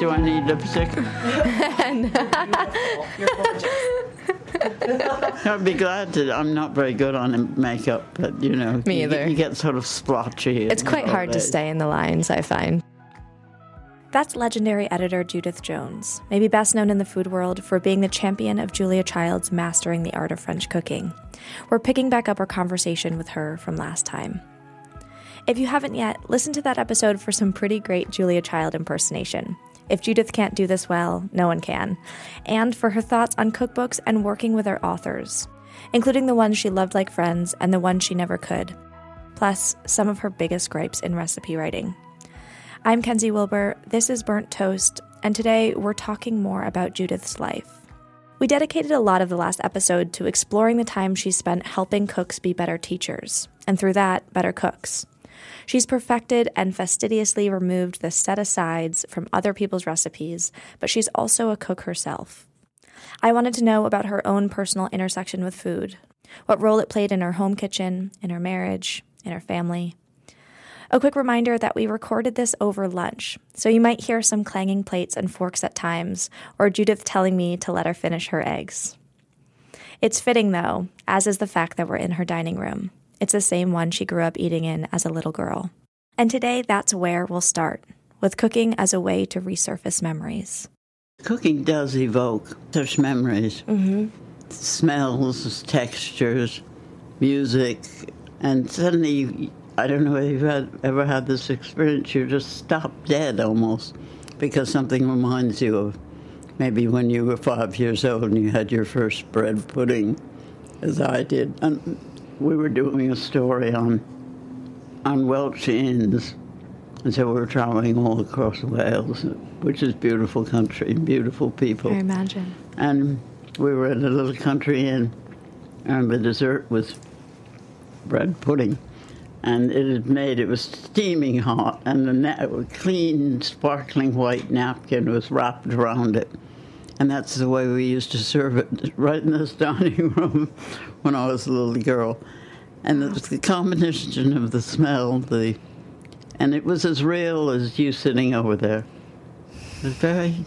Do I need lipstick? I'd be glad to. I'm not very good on makeup, but you know, Me you, either. You get sort of splotchy. It's quite hard to stay in the lines, I find. That's legendary editor Judith Jones, maybe best known in the food world for being the champion of Julia Child's Mastering the Art of French Cooking. We're picking back up our conversation with her from last time. If you haven't yet, listen to that episode for some pretty great Julia Child impersonation. If Judith can't do this well, no one can. And for her thoughts on cookbooks and working with her authors, including the ones she loved like friends and the ones she never could. Plus, some of her biggest gripes in recipe writing. I'm Kenzi Wilbur, this is Burnt Toast, and today we're talking more about Judith's life. We dedicated a lot of the last episode to exploring the time she spent helping cooks be better teachers, and through that, better cooks. She's perfected and fastidiously removed the set asides from other people's recipes, but she's also a cook herself. I wanted to know about her own personal intersection with food, what role it played in her home kitchen, in her marriage, in her family. A quick reminder that we recorded this over lunch, so you might hear some clanging plates and forks at times, or Judith telling me to let her finish her eggs. It's fitting, though, as is the fact that we're in her dining room. It's the same one she grew up eating in as a little girl. And today, that's where we'll start, with cooking as a way to resurface memories. Cooking does evoke such memories. Mm-hmm. Smells, textures, music, and suddenly, I don't know if you've had, ever had this experience, you just stop dead almost because something reminds you of maybe when you were five years old and you had your first bread pudding, as I did. And we were doing a story on, on Welsh inns. And so we were traveling all across Wales, which is beautiful country beautiful people. I imagine. And we were in a little country inn, and the dessert was bread pudding. And it had made, it was steaming hot, and the na- clean, sparkling white napkin was wrapped around it. And that's the way we used to serve it, right in this dining room when I was a little girl. And it was the combination of the smell, the, and it was as real as you sitting over there. It was very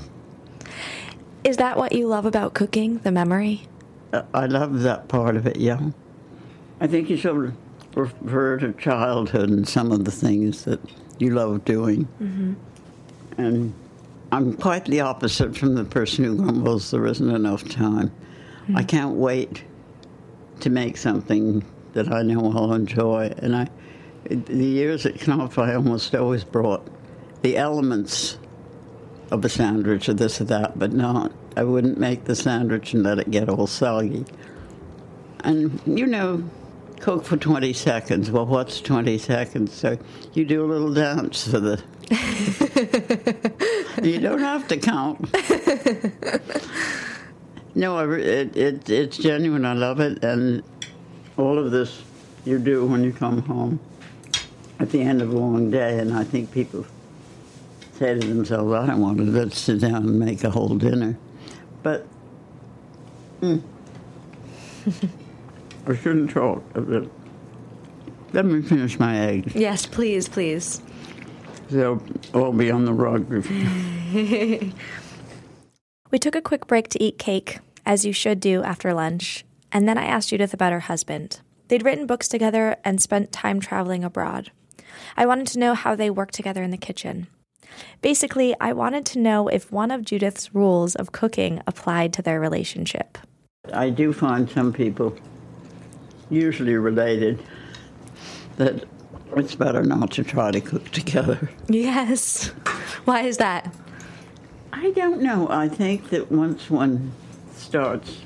Is that what you love about cooking, the memory? Uh, I love that part of it, yeah. I think you should refer to childhood and some of the things that you love doing. Mm-hmm. And I'm quite the opposite from the person who grumbles there isn't enough time. Hmm. I can't wait to make something that I know I'll enjoy. And I, the years at Knopf, I almost always brought the elements of a sandwich or this or that, but not. I wouldn't make the sandwich and let it get all soggy. And you know, cook for 20 seconds. Well, what's 20 seconds? So you do a little dance for the. you don't have to count. no, it, it, it's genuine. I love it. And all of this you do when you come home at the end of a long day. And I think people say to themselves, I don't want to let's sit down and make a whole dinner. But mm, I shouldn't talk. Let me finish my eggs. Yes, please, please. They'll all be on the rug. We took a quick break to eat cake, as you should do after lunch, and then I asked Judith about her husband. They'd written books together and spent time traveling abroad. I wanted to know how they worked together in the kitchen. Basically, I wanted to know if one of Judith's rules of cooking applied to their relationship. I do find some people, usually related, that it's better not to try to cook together. Yes. Why is that? I don't know. I think that once one starts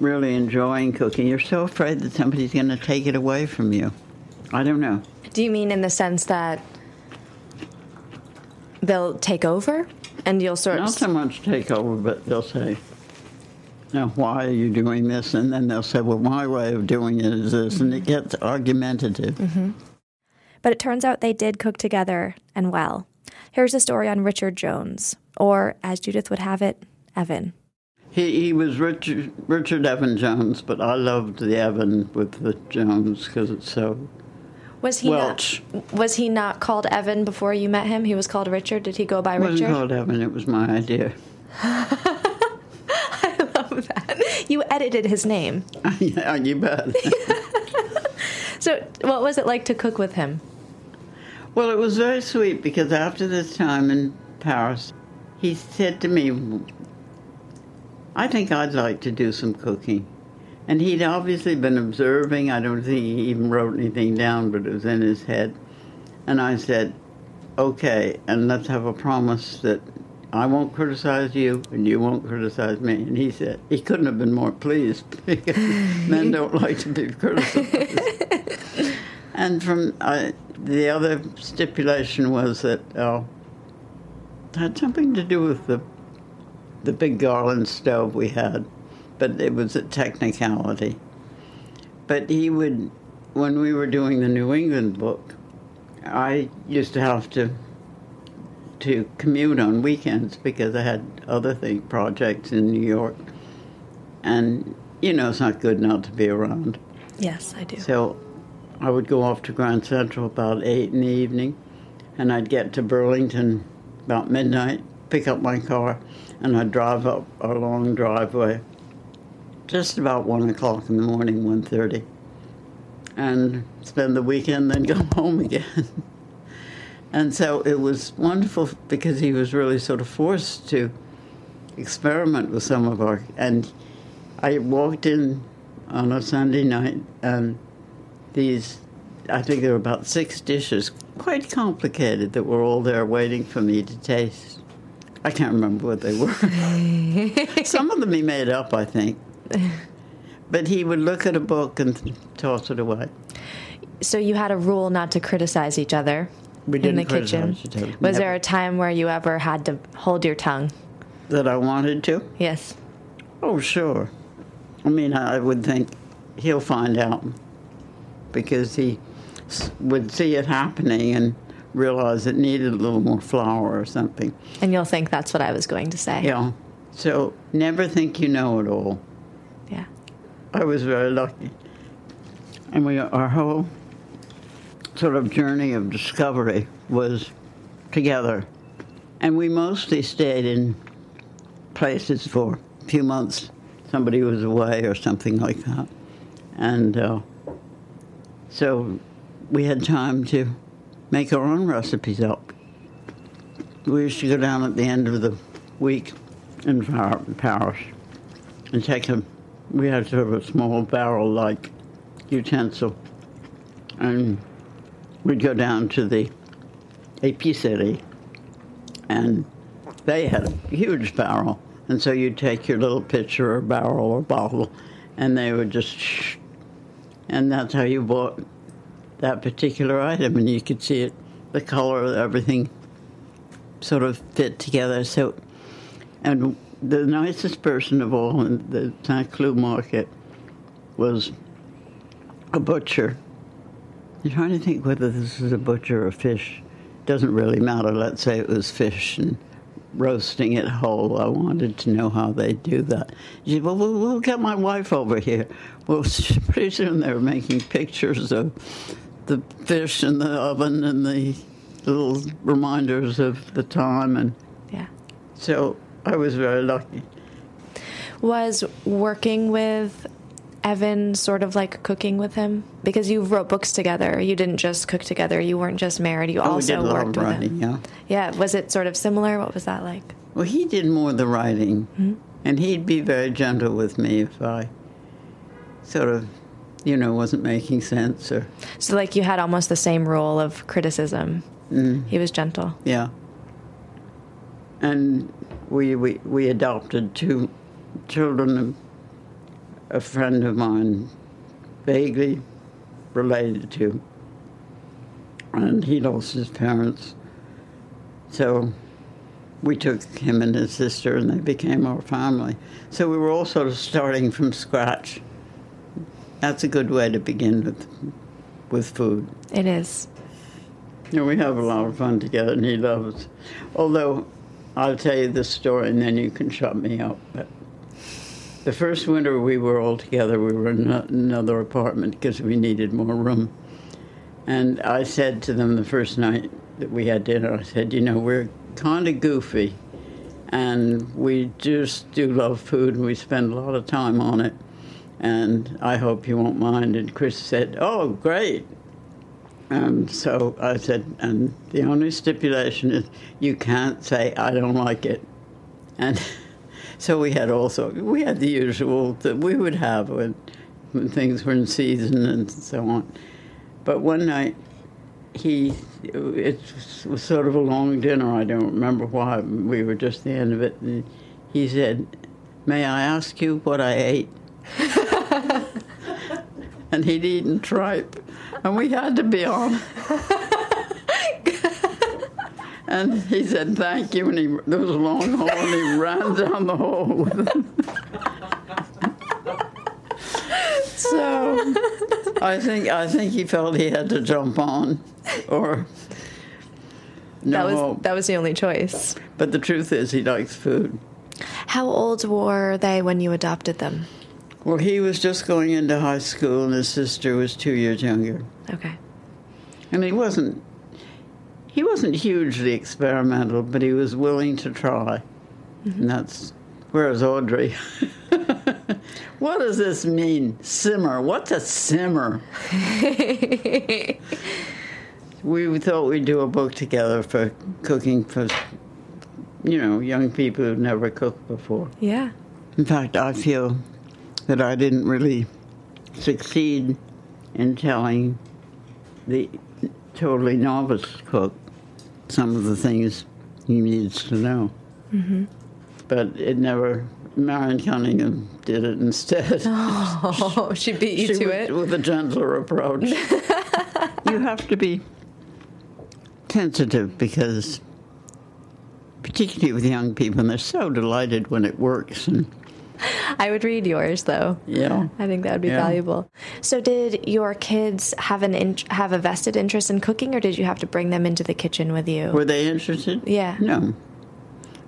really enjoying cooking, you're so afraid that somebody's going to take it away from you. I don't know. Do you mean in the sense that they'll take over and you'll sort of. Not so much take over, but they'll say, now, why are you doing this? And then they'll say, well, my way of doing it is this. And it gets argumentative. Mm-hmm. But it turns out they did cook together and well. Here's a story on Richard Jones, or as Judith would have it, Evan. He, he was Richard, Richard Evan Jones, but I loved the Evan with the Jones because it's so Was he Welsh. not was he not called Evan before you met him? He was called Richard. Did he go by Richard? wasn't called Evan, it was my idea. I love that. You edited his name. yeah, you bet. So, what was it like to cook with him? well, it was very sweet because after this time in Paris, he said to me, I think I'd like to do some cooking. And he'd obviously been observing. I don't think he even wrote anything down, but it was in his head. And I said, okay, and let's have a promise that I won't criticize you and you won't criticize me. And he said, he couldn't have been more pleased because men don't like to be criticized. and from uh, the other stipulation was that uh, had something to do with the the big Garland stove we had, but it was a technicality. But he would, when we were doing the New England book, I used to have to to commute on weekends because I had other thing projects in New York, and you know it's not good not to be around. Yes, I do. So I would go off to Grand Central about 8 in the evening, and I'd get to Burlington about midnight, pick up my car, and I'd drive up a long driveway just about 1 o'clock in the morning, 1.30, and spend the weekend, then go home again. And so it was wonderful because he was really sort of forced to experiment with some of our, and I walked in on a Sunday night, and these, I think there were about six dishes, quite complicated, that were all there waiting for me to taste. I can't remember what they were. Some of them he made up, I think. But he would look at a book and toss it away. So you had a rule not to criticize each other We in the kitchen. criticize each other. Was Never. there a time where you ever had to hold your tongue? That I wanted to? Yes. Oh, sure. I mean, I would think he'll find out because he would see it happening and realize it needed a little more flour or something. And you'll think that's what I was going to say. Yeah. So never think you know it all. Yeah. I was very lucky. And we, our whole sort of journey of discovery was together. And we mostly stayed in places for a few months. Somebody was away or something like that. And uh, so we had time to make our own recipes up. We used to go down at the end of the week in Par- Paris and take a, we had sort of a small barrel like utensil. And we'd go down to the épicerie and they had a huge barrel. And so you'd take your little pitcher or barrel or bottle and they would just shh. And that's how you bought that particular item. And you could see it, the color, everything sort of fit together. So, and the nicest person of all in the Saint Cloud market was a butcher. I'm trying to think whether this is a butcher or fish. Doesn't really matter. Let's say it was fish and roasting it whole. I wanted to know how they do that. She said, well, we'll, we'll get my wife over here. Well, pretty soon they were making pictures of the fish in the oven and the little reminders of the time. And Yeah. so I was very lucky. Was working with Evan sort of like cooking with him? Because you wrote books together. You didn't just cook together. You weren't just married. You Oh, also did a lot worked of with him. yeah. Yeah. Was it sort of similar? What was that like? Well, he did more of the writing, hmm? And he'd be very gentle with me if I sort of, you know, wasn't making sense or, So, like, you had almost the same role of criticism. Mm. He was gentle. yeah. And we, we, we adopted two children, a friend of mine, vaguely related to. And he lost his parents. So we took him and his sister, and they became our family. So we were all sort of starting from scratch. That's a good way to begin with, with food. It is. Yeah, we have a lot of fun together, and he loves. Although, I'll tell you this story, and then you can shut me up. But the first winter we were all together, we were in another apartment because we needed more room. And I said to them the first night that we had dinner, I said, you know, we're kind of goofy, and we just do love food, and we spend a lot of time on it. And I hope you won't mind. And Chris said, oh, great. And so I said, and the only stipulation is you can't say I don't like it. And so we had also we had the usual that we would have when, when things were in season and so on. But one night he it was sort of a long dinner. I don't remember why. We were just the end of it, and he said, "May I ask you what I ate?" and he'd eaten tripe, and we had to be on. and he said thank you, and he there was a long hall, and he ran down the hall with him. so I think I think he felt he had to jump on, or no. That was that was the only choice. but the truth is, he likes food. How old were they when you adopted them? Well, he was just going into high school, and his sister was two years younger. Okay. And he wasn't he wasn't hugely experimental, but he was willing to try. Mm-hmm. And that's whereas Audrey. what does this mean? Simmer. What's a simmer? we thought we'd do a book together for cooking for you know, young people who've never cooked before. Yeah. In fact, I feel that I didn't really succeed in telling the totally novice cook some of the things he needs to know. Mm-hmm. But it never. Marion Cunningham did it instead. Oh, she beat you She to it. with a gentler approach. you have to be tentative because, particularly with young people, and they're so delighted when it works. And I would read yours though. yeah, I think that would be Yeah. valuable. So, did your kids have an in- have a vested interest in cooking, or did you have to bring them into the kitchen with you? were they interested? Yeah. No,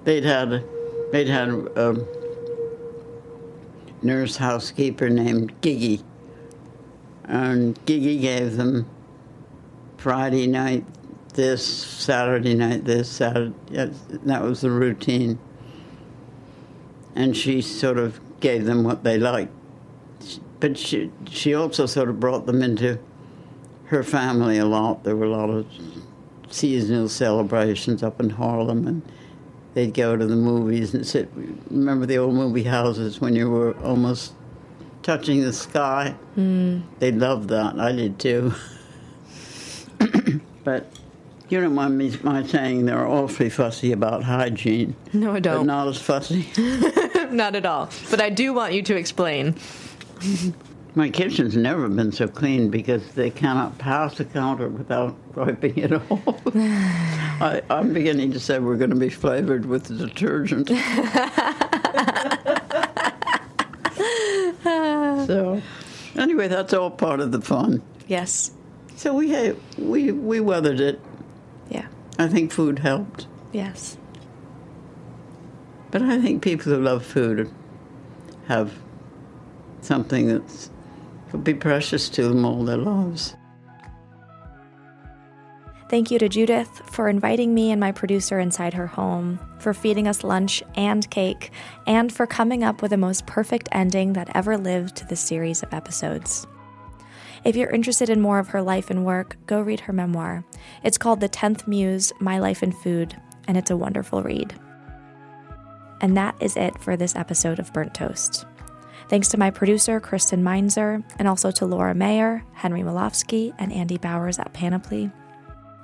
they'd had they'd had a nurse housekeeper named Giggy, and Giggy gave them Friday night this, Saturday night this, Saturday. yes, That was the routine, and she sort of gave them what they liked. But she she also sort of brought them into her family a lot. There were a lot of seasonal celebrations up in Harlem, and they'd go to the movies and sit. Remember the old movie houses when you were almost touching the sky? Mm. They loved that. I did too. but you don't mind me my saying they're awfully fussy about hygiene. No, I don't. not as fussy. Not at all. But I do want you to explain. My kitchen's never been so clean because they cannot pass a counter without wiping it off. I, I'm beginning to say we're going to be flavored with detergent. so, anyway, that's all part of the fun. Yes. So we had, we we weathered it. Yeah. I think food helped, Yes. But I think people who love food have something that's will be precious to them all their lives. Thank you to Judith for inviting me and my producer inside her home, for feeding us lunch and cake, and for coming up with the most perfect ending that ever lived to this series of episodes. If you're interested in more of her life and work, go read her memoir. It's called The Tenth Muse My Life in Food, and it's a wonderful read. And that is it for this episode of Burnt Toast. Thanks to my producer, Kristen Meinzer, and also to Laura Mayer, Henry Molofsky, and Andy Bowers at Panoply.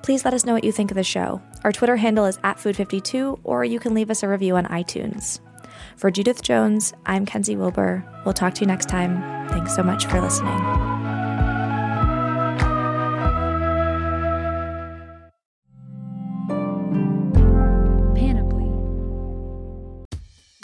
Please let us know what you think of the show. Our Twitter handle is at Food52, or you can leave us a review on iTunes. For Judith Jones, I'm Kenzi Wilbur. We'll talk to you next time. Thanks so much for listening.